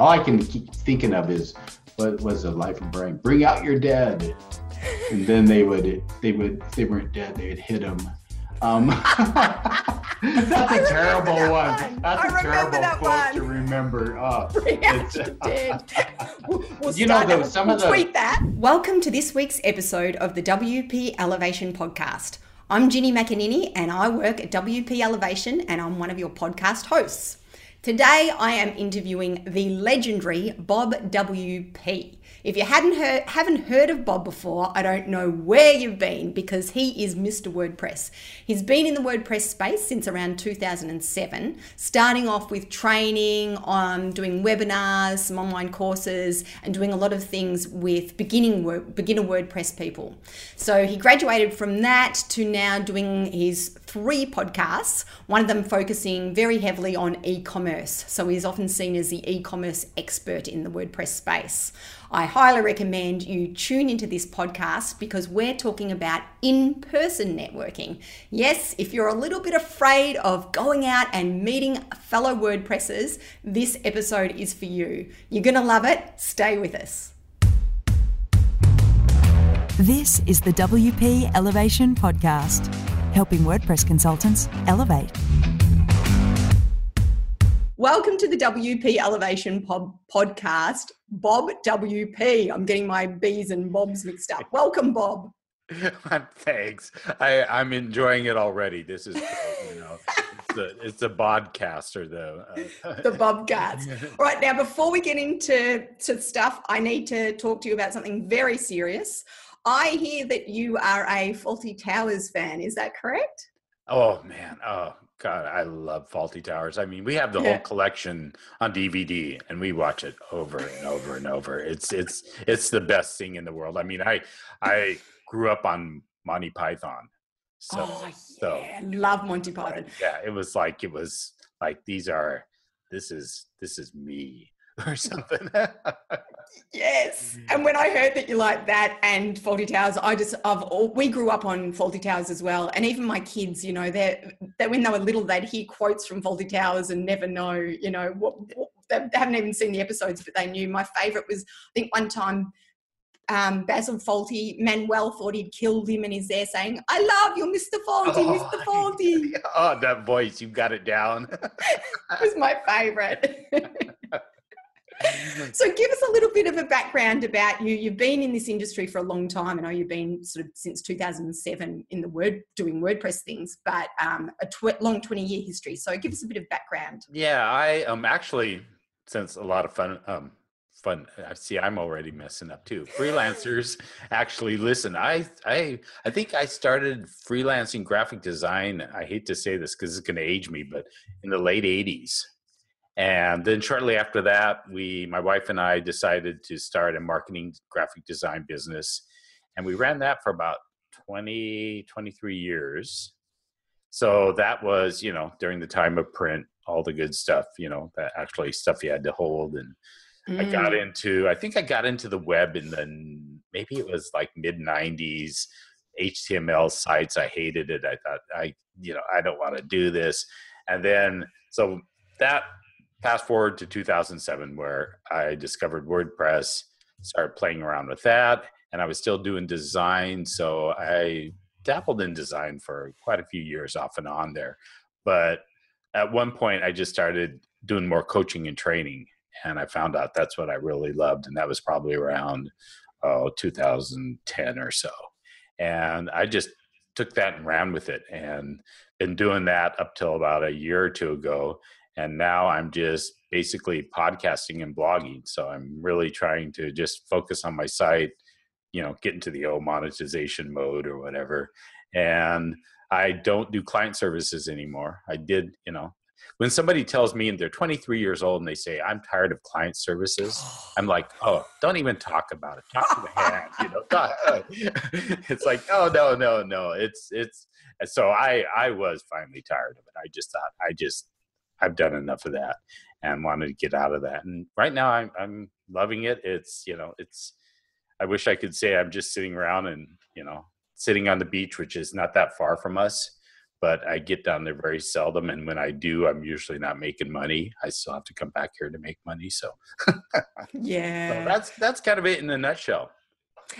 All I can keep thinking of is what was the life of Brian? Bring out your dead, and then they would they would if they weren't dead, they'd hit them. Um, that's a terrible one. one. That's I a terrible quote one. to remember. Oh, out. We'll, You know, though, some we'll of the- tweet that. Welcome to this week's episode of the WP Elevation podcast. I'm Ginny McAnini and I work at WP Elevation and I'm one of your podcast hosts. Today I am interviewing the legendary Bob WP. If you hadn't heard, haven't heard of Bob before, I don't know where you've been because he is Mr. WordPress. He's been in the WordPress space since around 2007, starting off with training, um, doing webinars, some online courses, and doing a lot of things with beginning beginner WordPress people. So he graduated from that to now doing his three podcasts, one of them focusing very heavily on e commerce. So he's often seen as the e commerce expert in the WordPress space. I highly recommend you tune into this podcast because we're talking about in person networking. Yes, if you're a little bit afraid of going out and meeting fellow WordPressers, this episode is for you. You're going to love it. Stay with us. This is the WP Elevation Podcast, helping WordPress consultants elevate. Welcome to the WP Elevation pod- podcast. Bob WP. I'm getting my B's and Bob's mixed up. Welcome, Bob. Thanks. I, I'm enjoying it already. This is, you know, it's a, it's the bodcaster though. Uh, the Bobcats. All right, now before we get into to stuff, I need to talk to you about something very serious. I hear that you are a Fawlty Towers fan. Is that correct? oh man. Oh god, I love Fawlty Towers. I mean, we have the Yeah. whole collection on DVD, and we watch it over and over and over. It's it's it's the best thing in the world. I mean, I I grew up on Monty Python, so oh, so yeah. Love Monty Python. yeah, it was like it was like these are this is this is me or something. Yes. And when I heard that you like that and Fawlty Towers, I just I've all, we grew up on Fawlty Towers as well. And even my kids, you know, they're they when they were little, they'd hear quotes from Fawlty Towers and never know, you know, what, what they haven't even seen the episodes, but they knew. My favourite was I think one time um, Basil Fawlty, Manuel thought he'd killed him and he's there saying, I love you, Mr. Fawlty, Mr. Fawlty. oh, that voice, You've got it down. It was my favourite. So give us a little bit of a background about you. You've been in this industry for a long time. I know you've been sort of since 2007 in the word doing WordPress things, but um, a tw- long 20 year history. So give us a bit of background. yeah, I um actually since a lot of fun um fun I see I'm already messing up too. Freelancers actually listen. I I I think I started freelancing graphic design. I hate to say this because it's going to age me, but in the late 80s. And then shortly after that, we my wife and I decided to start a marketing graphic design business and we ran that for about 20 23 years. So that was, you know, during the time of print, all the good stuff, you know, that actually stuff you had to hold. And I got Mm. into, I think I got into the web in the, maybe it was like mid 90s, HTML sites. I hated it. I thought, I, you know, I don't want to do this. And then, so that fast forward to 2007, where I discovered WordPress, started playing around with that. And I was still doing design. So I dabbled in design for quite a few years off and on there. But at one point, I just started doing more coaching and training. And I found out that's what I really loved. And that was probably around oh, 2010 or so. And I just took that and ran with it and been doing that up till about a year or two ago. And now I'm just basically podcasting and blogging. So I'm really trying to just focus on my site, you know, get into the old monetization mode or whatever. And I don't do client services anymore. I did, you know, when somebody tells me and they're 23 years old and they say, I'm tired of client services, I'm like, oh, don't even talk about it. Talk to the hand, you know. talk- it's like, oh no, no, no. It's it's so I I was finally tired of it. I just thought I just I've done enough of that and wanted to get out of that. And right now I'm I'm loving it. It's you know, it's I wish I could say I'm just sitting around and, you know, sitting on the beach, which is not that far from us. but I get down there very seldom. And when I do, I'm usually not making money. I still have to come back here to make money. So, yeah, so that's that's kind of it in a nutshell.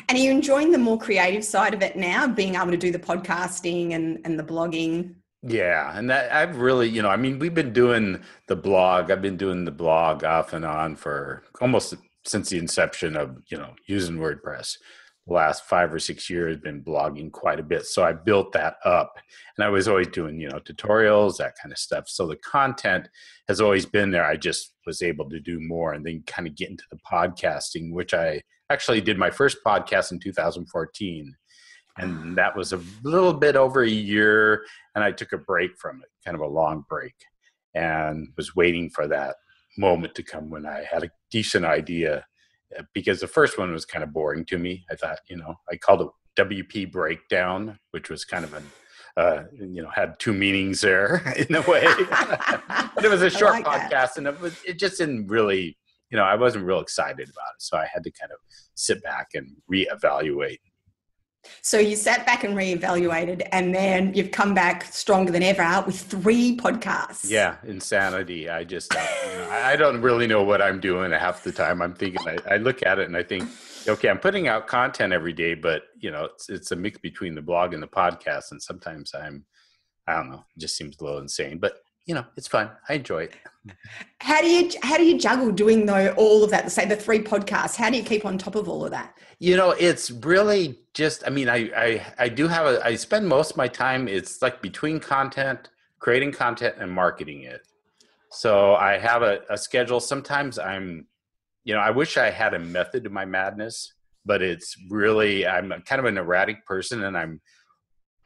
And are you enjoying the more creative side of it now, being able to do the podcasting and, and the blogging? Yeah, and that I've really, you know, I mean, we've been doing the blog. I've been doing the blog off and on for almost since the inception of, you know, using WordPress. The last five or six years, been blogging quite a bit. So I built that up, and I was always doing, you know, tutorials, that kind of stuff. So the content has always been there. I just was able to do more, and then kind of get into the podcasting, which I actually did my first podcast in 2014 and that was a little bit over a year and i took a break from it kind of a long break and was waiting for that moment to come when i had a decent idea uh, because the first one was kind of boring to me i thought you know i called it wp breakdown which was kind of an uh, you know had two meanings there in a way but it was a short like podcast that. and it was it just didn't really you know i wasn't real excited about it so i had to kind of sit back and reevaluate so you sat back and reevaluated, and then you've come back stronger than ever with three podcasts. Yeah, insanity. I just, uh, you know, I don't really know what I'm doing half the time. I'm thinking, I, I, look at it and I think, okay, I'm putting out content every day, but you know, it's it's a mix between the blog and the podcast, and sometimes I'm, I don't know, it just seems a little insane. But you know, it's fun. I enjoy it. How do you how do you juggle doing though all of that? The say the three podcasts. How do you keep on top of all of that? You know, it's really just. I mean, I I I do have a. I spend most of my time. It's like between content, creating content, and marketing it. So I have a, a schedule. Sometimes I'm, you know, I wish I had a method to my madness, but it's really I'm kind of an erratic person, and I'm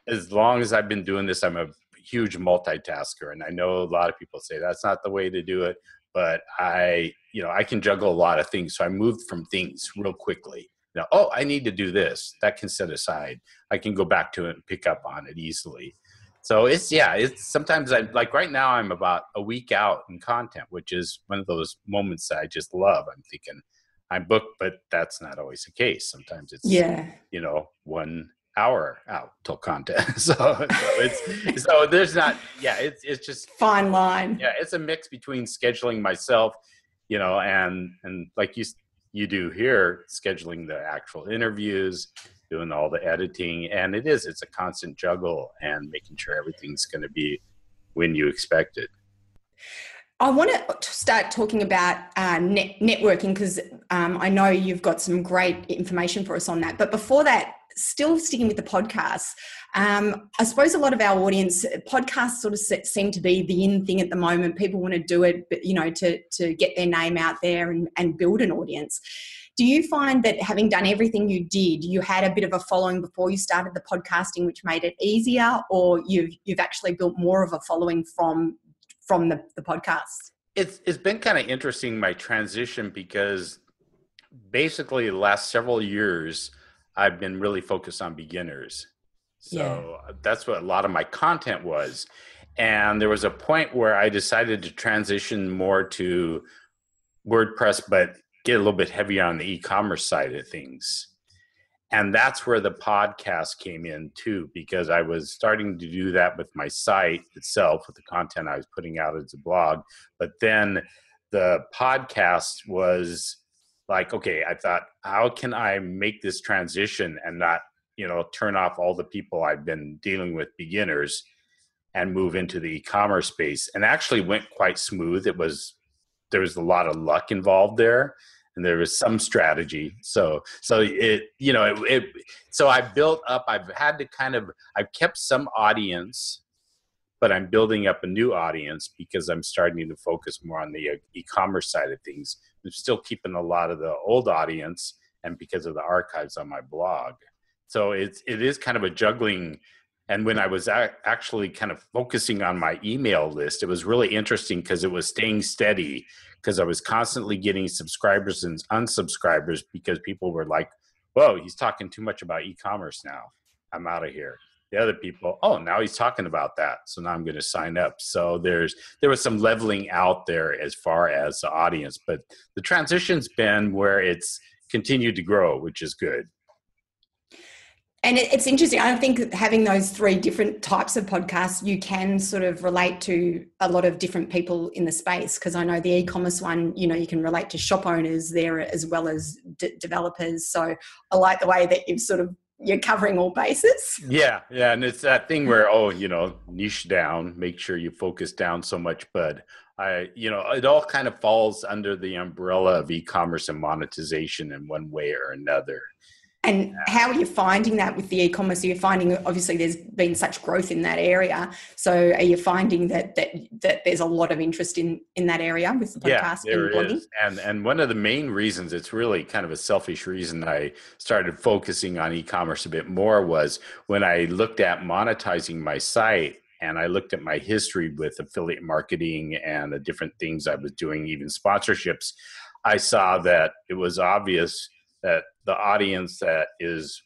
as long as I've been doing this, I'm a huge multitasker and i know a lot of people say that's not the way to do it but i you know i can juggle a lot of things so i moved from things real quickly. You know oh i need to do this that can set aside. I can go back to it and pick up on it easily. So it's yeah it's sometimes i like right now i'm about a week out in content which is one of those moments that i just love. I'm thinking i'm booked but that's not always the case. Sometimes it's yeah. you know one hour out till content. so, so it's so there's not yeah, it's it's just fine line. Yeah, it's a mix between scheduling myself, you know, and and like you you do here, scheduling the actual interviews, doing all the editing, and it is it's a constant juggle and making sure everything's going to be when you expect it. I want to start talking about uh, net- networking because um, I know you've got some great information for us on that. But before that, still sticking with the podcasts, um, I suppose a lot of our audience podcasts sort of seem to be the in thing at the moment. People want to do it, but you know, to to get their name out there and, and build an audience. Do you find that having done everything you did, you had a bit of a following before you started the podcasting, which made it easier, or you've you've actually built more of a following from from the, the podcast? It's it's been kind of interesting my transition because basically the last several years I've been really focused on beginners. So yeah. Uh, that's what a lot of my content was. And there was a point where I decided to transition more to WordPress, but get a little bit heavier on the e commerce side of things. And that's where the podcast came in too, because I was starting to do that with my site itself, with the content I was putting out as a blog. But then the podcast was like okay i thought how can i make this transition and not you know turn off all the people i've been dealing with beginners and move into the e-commerce space? And actually went quite smooth. It was there was a lot of luck involved there and there was some strategy. So so it you know it, it so i built up i've had to kind of i've kept some audience but i'm building up a new audience because i'm starting to focus more on the uh, e-commerce side of things still keeping a lot of the old audience and because of the archives on my blog. So it's it is kind of a juggling. And when I was actually kind of focusing on my email list, it was really interesting because it was staying steady because I was constantly getting subscribers and unsubscribers because people were like, "Whoa, he's talking too much about e-commerce now. I'm out of here." The other people oh now he's talking about that so now i'm going to sign up so there's there was some leveling out there as far as the audience but the transition's been where it's continued to grow which is good and it's interesting. I think having those three different types of podcasts, you can sort of relate to a lot of different people in the space. Because I know the e-commerce one, you know, you can relate to shop owners there as well as d- developers. So I like the way that you've sort of you're covering all bases. Yeah, yeah, and it's that thing where oh, you know, niche down, make sure you focus down so much, but I, you know, it all kind of falls under the umbrella of e-commerce and monetization in one way or another. And how are you finding that with the e-commerce? Are you finding obviously there's been such growth in that area. So are you finding that that that there's a lot of interest in in that area with the podcast yeah, there and blogging? Is. And and one of the main reasons, it's really kind of a selfish reason I started focusing on e-commerce a bit more was when I looked at monetizing my site and I looked at my history with affiliate marketing and the different things I was doing, even sponsorships. I saw that it was obvious that the audience that is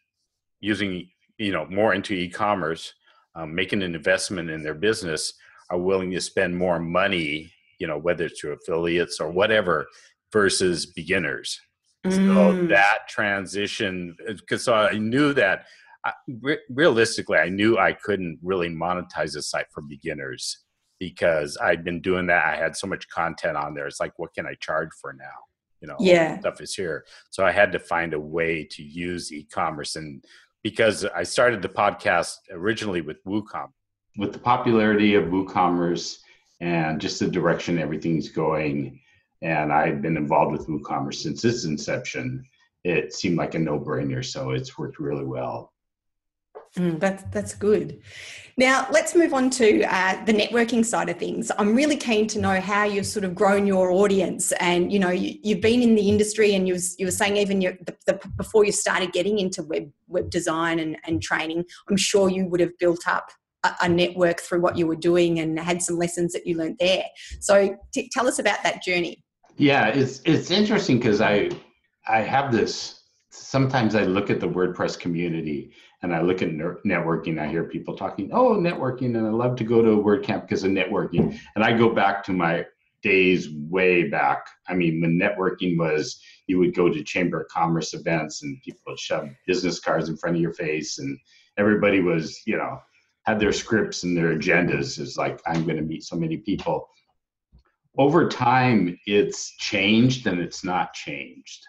using you know more into e-commerce um, making an investment in their business are willing to spend more money you know whether it's through affiliates or whatever versus beginners. Mm. so that transition because so i knew that I, re- realistically i knew i couldn't really monetize a site for beginners because i'd been doing that. I had so much content on there. It's like what can i charge for now you know yeah. stuff is here. So i had to find a way to use e-commerce and because i started the podcast originally with woocommerce with the popularity of woocommerce and just the direction everything's going and i've been involved with woocommerce since its inception it seemed like a no-brainer so it's worked really well Mm, that's that's good. Now let's move on to uh, the networking side of things. I'm really keen to know how you've sort of grown your audience, and you know you, have been in the industry, and you was, you were saying even your, the, the, before you started getting into web web design and, and training, I'm sure you would have built up a, a network through what you were doing and had some lessons that you learned there. So t- tell us about that journey. Yeah, it's it's interesting because I I have this. Sometimes I look at the WordPress community and I look at networking, I hear people talking, oh, networking, and I love to go to a WordCamp because of networking. And I go back to my days way back. I mean, when networking was, you would go to Chamber of Commerce events and people would shove business cards in front of your face, and everybody was, you know, had their scripts and their agendas. It's like, I'm going to meet so many people. Over time, it's changed and it's not changed.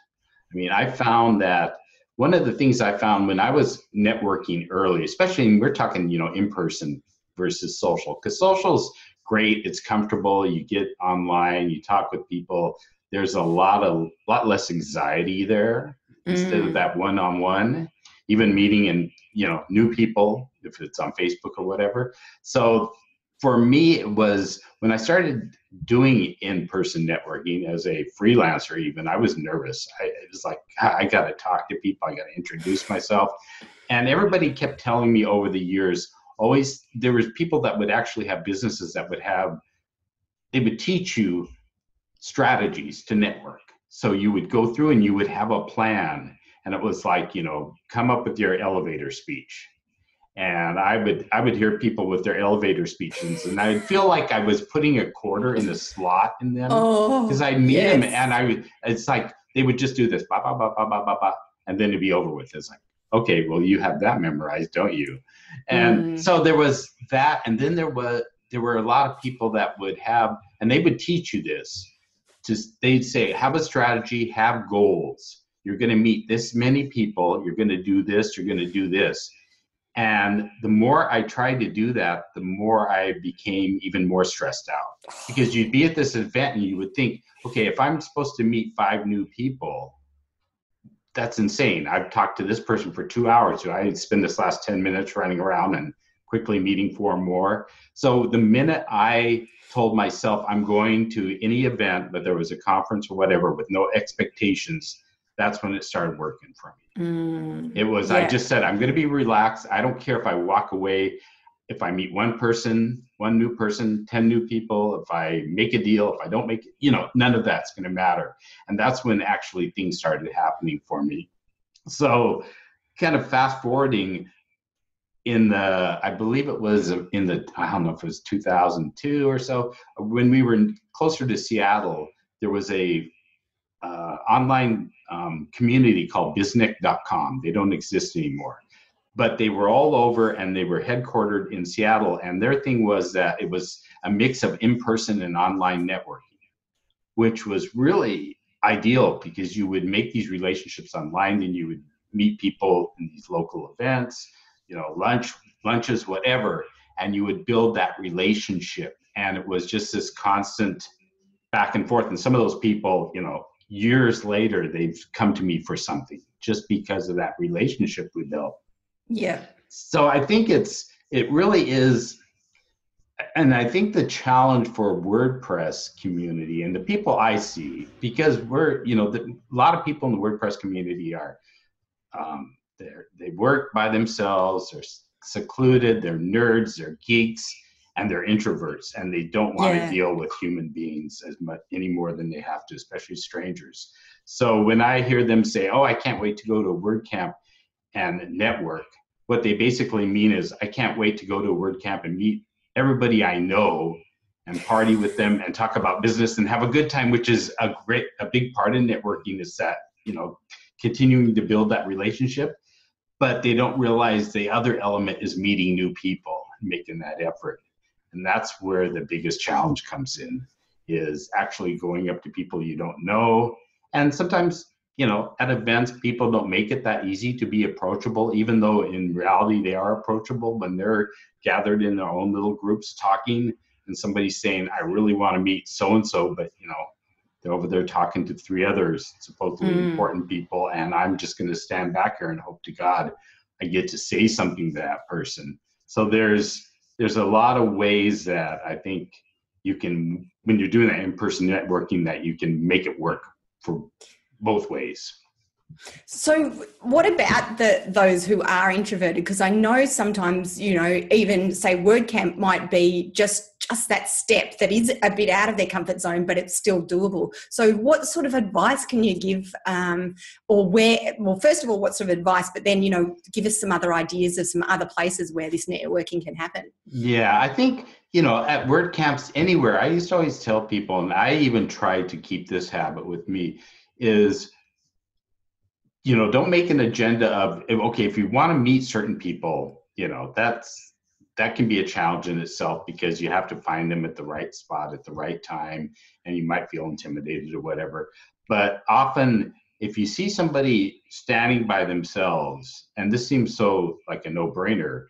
I mean, I found that one of the things I found when I was networking early, especially we're talking, you know, in person versus social, because social's great, it's comfortable, you get online, you talk with people. There's a lot of lot less anxiety there mm. instead of mm. that one on one. Even meeting and you know new people if it's on Facebook or whatever. So for me, it was when I started doing in-person networking as a freelancer. Even I was nervous. I it was like I got to talk to people. I got to introduce myself, and everybody kept telling me over the years. Always there was people that would actually have businesses that would have. They would teach you strategies to network. So you would go through and you would have a plan, and it was like you know come up with your elevator speech and I would I would hear people with their elevator speeches, and I would feel like I was putting a quarter in the slot in them because oh, I meet yes. them, and I would it's like they would just do this ba ba ba ba ba ba ba, and then it'd be over with. It's like okay, well you have that memorized, don't you? And mm. so there was that, and then there was there were a lot of people that would have, and they would teach you this. Just they'd say have a strategy, have goals. You're going to meet this many people. You're going to do this. You're going to do this and the more I tried to do that, the more I became even more stressed out. Because you'd be at this event and you would think, okay, if I'm supposed to meet five new people, that's insane. I've talked to this person for two hours. So I spend this last 10 minutes running around and quickly meeting four more. So the minute I told myself I'm going to any event, whether it was a conference or whatever, with no expectations, that's when it started working for me. Mm, it was, yeah. I just said, I'm going to be relaxed. I don't care if I walk away, if I meet one person, one new person, 10 new people, if I make a deal, if I don't make it, you know, none of that's going to matter. And that's when actually things started happening for me. So, kind of fast forwarding in the, I believe it was in the, I don't know if it was 2002 or so, when we were closer to Seattle, there was a uh, online um, community called biznik.com. They don't exist anymore. but they were all over and they were headquartered in Seattle. And their thing was that it was a mix of in person and online networking, which was really ideal because you would make these relationships online and you would meet people in these local events, you know, lunch, lunches, whatever, and you would build that relationship. And it was just this constant back and forth. And some of those people, you know, years later, they've come to me for something just because of that relationship we built. Yeah. So I think it's it really is and I think the challenge for WordPress community and the people I see, because we're, you know, the, a lot of people in the WordPress community are, um, they they work by themselves, they're secluded, they're nerds, they're geeks, and they're introverts, and they don't want Yeah. to deal with human beings as much any more than they have to, especially strangers. So when I hear them say, "Oh, I can't wait to go to a WordCamp and network," what they basically mean is, "I can't wait to go to a WordCamp and meet everybody I know and party with them and talk about business and have a good time, which is a great, a big part of networking is that, you know, continuing to build that relationship. But they don't realize the other element is meeting new people, making that effort. And that's where the biggest challenge comes in is actually going up to people you don't know. And sometimes, you know, at events, people don't make it that easy to be approachable, even though in reality they are approachable when they're gathered in their own little groups talking and somebody's saying i really want to meet so and so but you know they're over there talking to three others supposedly Mm. important people and i'm just going to stand back here and hope to god i get to say something to that person so there's there's a lot of ways that i think you can when you're doing that in-person networking that you can make it work for both ways So, what about the those who are introverted? Because I know sometimes, you know, even say WordCamp might be just just that step that is a bit out of their comfort zone, but it's still doable. So, what sort of advice can you give, um, or where? Well, first of all, what sort of advice? But then, you know, give us some other ideas of some other places where this networking can happen. Yeah, I think, you know, at WordCamps anywhere, I used to always tell people, and I even tried to keep this habit with me, is, you know, don't make an agenda of, okay, if you want to meet certain people, you know, that's, that can be a challenge in itself because you have to find them at the right spot at the right time and you might feel intimidated or whatever. But often, if you see somebody standing by themselves, and this seems so like a no brainer,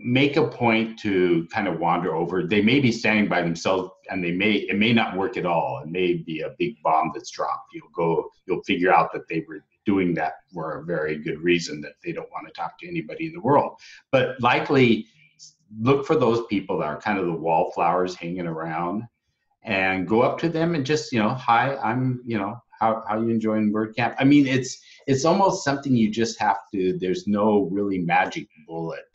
make a point to kind of wander over. They may be standing by themselves and they may it may not work at all. It may be a big bomb that's dropped. You'll go you'll figure out that they were doing that for a very good reason that they don't want to talk to anybody in the world. But likely look for those people that are kind of the wallflowers hanging around and go up to them and just, you know, hi, I'm, you know, how how you enjoying WordCamp? I mean, it's it's almost something you just have to there's no really magic bullet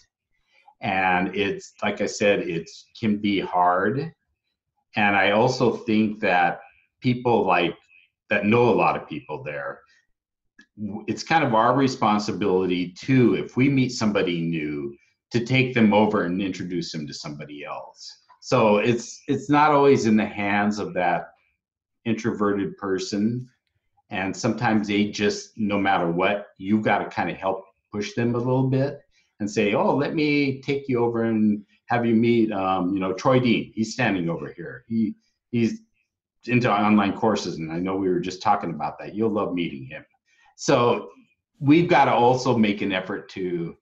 and it's like i said it can be hard and i also think that people like that know a lot of people there it's kind of our responsibility too if we meet somebody new to take them over and introduce them to somebody else so it's it's not always in the hands of that introverted person and sometimes they just no matter what you've got to kind of help push them a little bit and say, "Oh, let me take you over and have you meet, um, you know, Troy Dean. He's standing over here. He he's into online courses, and I know we were just talking about that. You'll love meeting him." So we've got to also make an effort to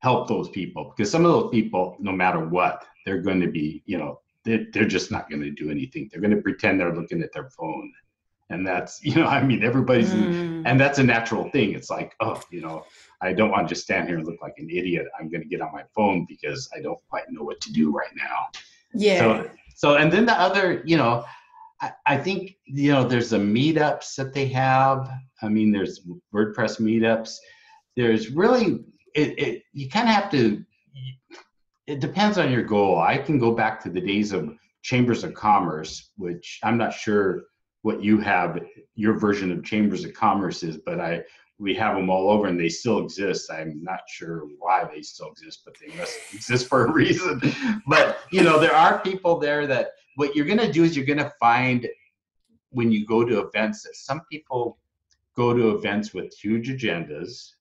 help those people because some of those people, no matter what, they're going to be, you know, they're, they're just not going to do anything. They're going to pretend they're looking at their phone. And that's, you know, I mean, everybody's, Mm. and that's a natural thing. It's like, oh, you know, I don't want to just stand here and look like an idiot. I'm going to get on my phone because I don't quite know what to do right now. Yeah. So, so and then the other, you know, I, I think you know there's the meetups that they have. I mean, there's WordPress meetups. There's really it. it you kind of have to. It depends on your goal. I can go back to the days of chambers of commerce, which I'm not sure what you have your version of chambers of commerce is, but I we have them all over and they still exist. I'm not sure why they still exist, but they must exist for a reason. But you know, there are people there that what you're going to do is you're going to find when you go to events that some people go to events with huge agendas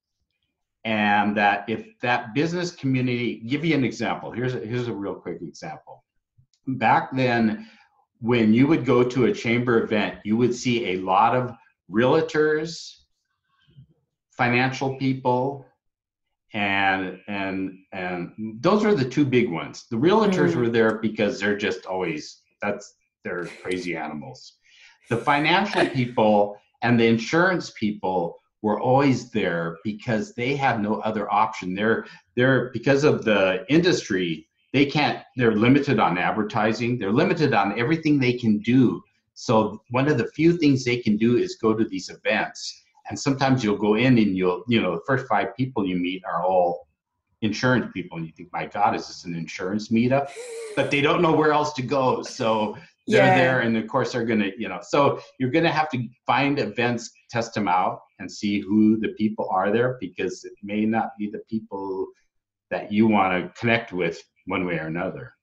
and that if that business community give you an example here's a, here's a real quick example back then when you would go to a chamber event you would see a lot of realtors financial people and and and those are the two big ones. The realtors Mm. were there because they're just always that's they're crazy animals. The financial people and the insurance people were always there because they have no other option. They're they're because of the industry they can't they're limited on advertising. They're limited on everything they can do. So one of the few things they can do is go to these events and sometimes you'll go in and you'll you know the first five people you meet are all insurance people and you think my god is this an insurance meetup but they don't know where else to go so they're Yeah. there and of course they're gonna you know so you're gonna have to find events test them out and see who the people are there because it may not be the people that you want to connect with one way or another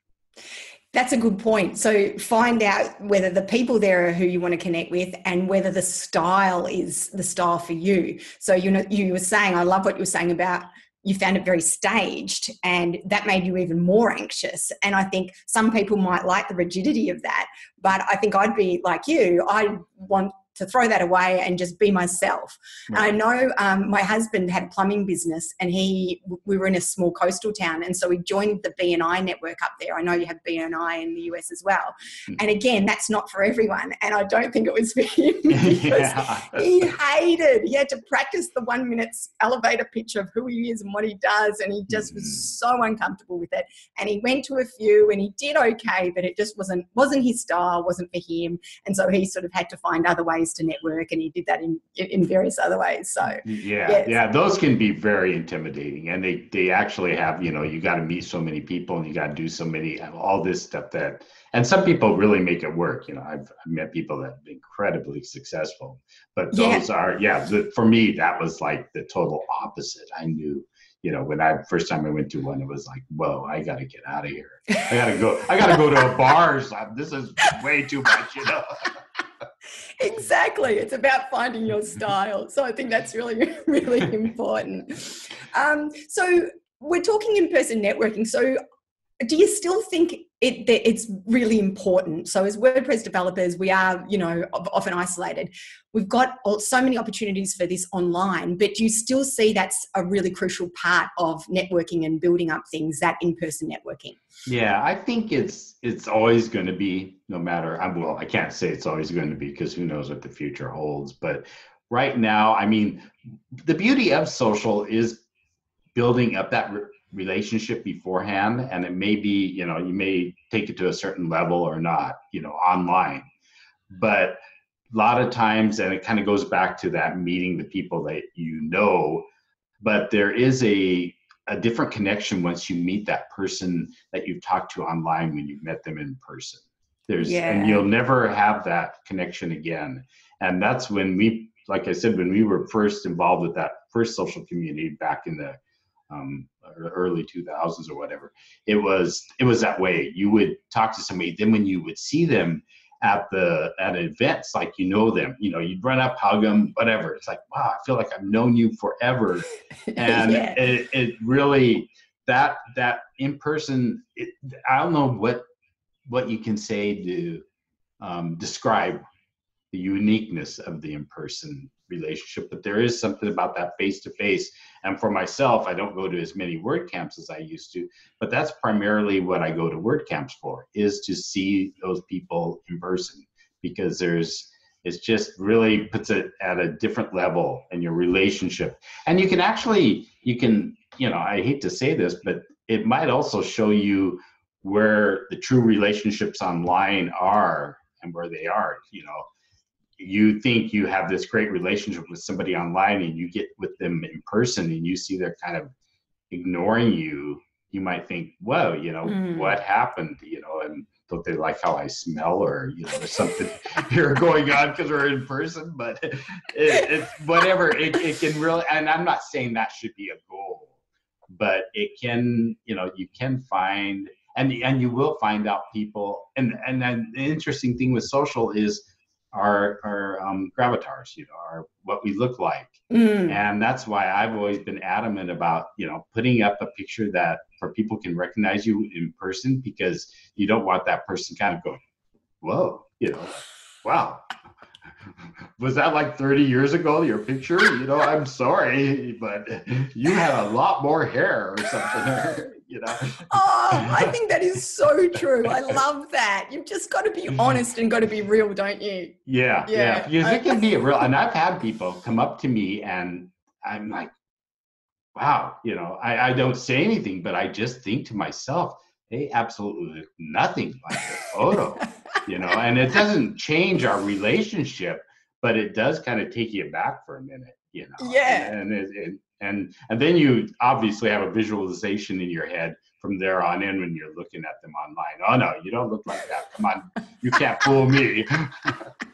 That's a good point. So find out whether the people there are who you want to connect with and whether the style is the style for you. So you know you were saying I love what you were saying about you found it very staged and that made you even more anxious and i think some people might like the rigidity of that but i think i'd be like you i want to throw that away and just be myself. And I know um, my husband had a plumbing business, and he we were in a small coastal town, and so we joined the BNI network up there. I know you have BNI in the US as well, Hmm. and again, that's not for everyone, and I don't think it was for him because yeah. he hated. He had to practice the one minute elevator pitch of who he is and what he does, and he just was so uncomfortable with it. And he went to a few, and he did okay, but it just wasn't wasn't his style, wasn't for him, and so he sort of had to find other ways to network, and he did that in in various other ways. So Yeah, Yes. yeah, those can be very intimidating, and they they actually have you know you got to meet so many people and you got to do so many all this stuff that, and some people really make it work. You know, I've, met people that have been incredibly successful, but Yeah. those are yeah. The, for me, that was like the total opposite. I knew. You know, when I first time I went to one, it was like, "Whoa, I got to get out of here. I got to go. I got to go to a bar. This is way too much." You know. exactly. It's about finding your style. So i think that's really really important. Um, so we're talking in person networking. So do you still think it it's really important so as wordpress developers we are you know often isolated we've got so many opportunities for this online but you still see that's a really crucial part of networking and building up things that in-person networking Yeah, I think it's it's always going to be no matter. I'm well, I can't say it's always going to be because who knows what the future holds. But right now, I mean, the beauty of social is building up that relationship beforehand, and it may be you know you may take it to a certain level or not, you know, online. But a lot of times, and it kind of goes back to that meeting the people that you know. But there is a a different connection once you meet that person that you've talked to online when you've met them in person. There's Yeah. and you'll never have that connection again. And that's when we, like I said, when we were first involved with that first social community back in the um, early 2000s or whatever, it was it was that way. You would talk to somebody, then when you would see them at the at events, like you know them, you know, you'd run up, hug them, whatever. It's like, wow, I feel like I've known you forever and Yeah. it, it really that that in person it, i don't know what what you can say to um, describe the uniqueness of the in-person relationship but there is something about that face-to-face. And for myself i don't go to as many WordCamps as i used to but that's primarily what i go to WordCamps for is to see those people in person because there's it's just really puts it at a different level in your relationship. And you can actually you can you know i hate to say this but it might also show you where the true relationships online are and where they are you know you think you have this great relationship with somebody online and you get with them in person and you see they're kind of ignoring you you might think whoa you know Mm. what happened you know and don't they like how i smell or you know there's something here going on because we're in person but it, it's whatever it, it can really and i'm not saying that should be a goal but it can you know you can find and and you will find out people and and then the interesting thing with social is our our um, gravatars, you know, our what we look like, Mm. and that's why I've always been adamant about you know putting up a picture that for people can recognize you in person because you don't want that person kind of go, whoa, you know, wow. Was that like 30 years ago, your picture? You know, I'm sorry, but you had a lot more hair or something, you know? Oh, I think that is so true. I love that. You've just got to be mm. honest and got to be real, don't you? Yeah, Yeah. yeah. It can be real, and I've had people come up to me and I'm like, wow, you know, I, I don't say anything, but I just think to myself, they absolutely look nothing like the photo, you know, and it doesn't change our relationship, but it does kind of take you back for a minute, you know. Yeah. And it, it, and and and then you obviously have a visualization in your head from there on in when you're looking at them online. Oh no, you don't look like that. Come on, you can't fool me.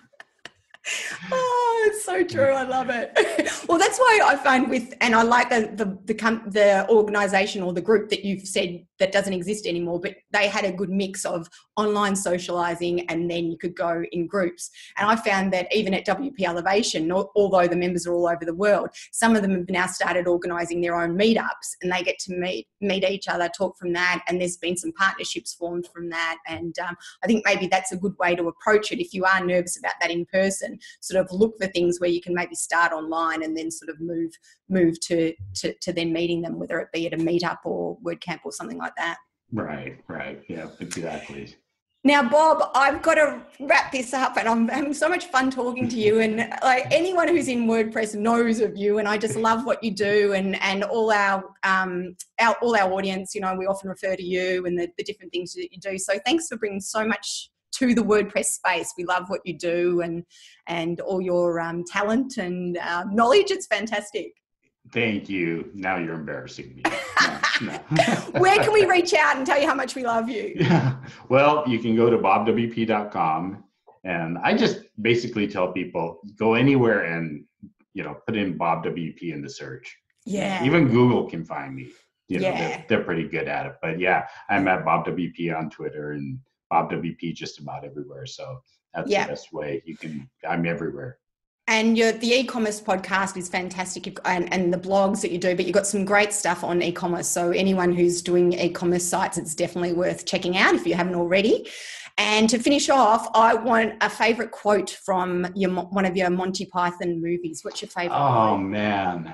Oh, it's so true. I love it. well, that's why I find with, and I like the the the, com- the organization or the group that you've said that doesn't exist anymore, but they had a good mix of online socializing and then you could go in groups. And I found that even at WP Elevation, although the members are all over the world, some of them have now started organizing their own meetups and they get to meet meet each other, talk from that, and there's been some partnerships formed from that. And um, I think maybe that's a good way to approach it if you are nervous about that in person. Sort of look for things where you can maybe start online and then sort of move move to to, to then meeting them, whether it be at a meetup or WordCamp or something like that. Right, right. Yeah, exactly. Now, Bob, I've got to wrap this up, and I'm having so much fun talking to you. And like anyone who's in WordPress knows of you, and I just love what you do, and and all our um our all our audience. You know, we often refer to you and the, the different things that you do. So thanks for bringing so much to the WordPress space. We love what you do, and and all your um, talent and uh, knowledge. It's fantastic. Thank you. Now you're embarrassing me. No, no. Where can we reach out and tell you how much we love you? Yeah. Well, you can go to bobwp.com and I just basically tell people go anywhere and you know put in Bob WP in the search. Yeah. Even Google can find me. You know, Yeah. they're, they're pretty good at it. But yeah, I'm at Bob WP on Twitter and Bob WP just about everywhere. So that's Yeah. the best way. You can I'm everywhere. And your the e-commerce podcast is fantastic, You've- and, and the blogs that you do. But you've got some great stuff on e-commerce. So anyone who's doing e-commerce sites, it's definitely worth checking out if you haven't already. And to finish off, I want a favorite quote from your one of your Monty Python movies. What's your favorite? Oh man.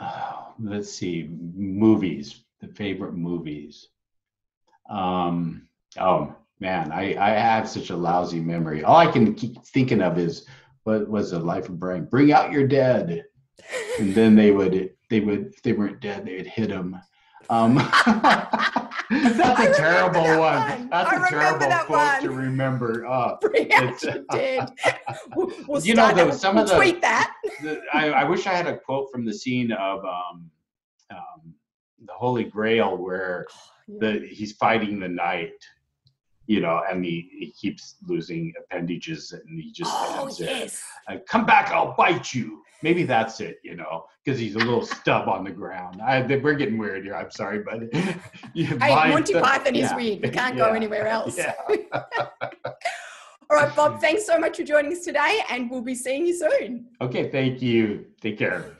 Oh, let's see. Movies. The favorite movies. Um. Oh man, I I have such a lousy memory. All I can keep thinking of is what was the life of Brian? Bring out your dead, and then they would they would if they weren't dead they would hit them. Um, that's a terrible that one. one. That's I a terrible quote to remember. Uh, Bring out your dead. We'll, we'll You know, though, some we'll of the- tweet that. the, I, I wish I had a quote from the scene of um, um, the Holy Grail where the he's fighting the knight, you know, and he, he keeps losing appendages and he just Oh ends it. Uh, come back, I'll bite you. Maybe that's it, you know, because he's a little stub on the ground. I, we're getting weird here. I'm sorry, but yeah, Hey, Monty Python is weird. We can't go anywhere else. Yeah. All right, Bob, thanks so much for joining us today, and we'll be seeing you soon. Okay, thank you. Take care.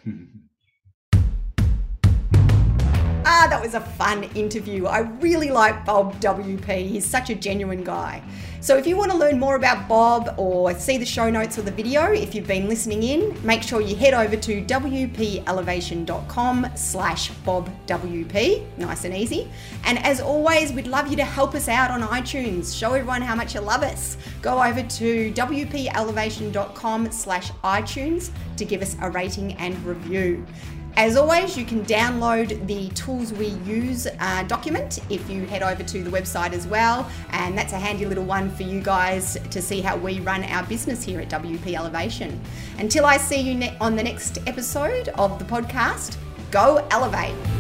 Was a fun interview. I really like Bob WP. He's such a genuine guy. So if you want to learn more about Bob or see the show notes or the video, if you've been listening in, make sure you head over to wpelevation.com slash bobwp. Nice and easy. And as always, we'd love you to help us out on iTunes. Show everyone how much you love us. Go over to wpelevation.com slash iTunes to give us a rating and review. As always, you can download the tools we use uh, document if you head over to the website as well. And that's a handy little one for you guys to see how we run our business here at WP Elevation. Until I see you ne- on the next episode of the podcast, go elevate.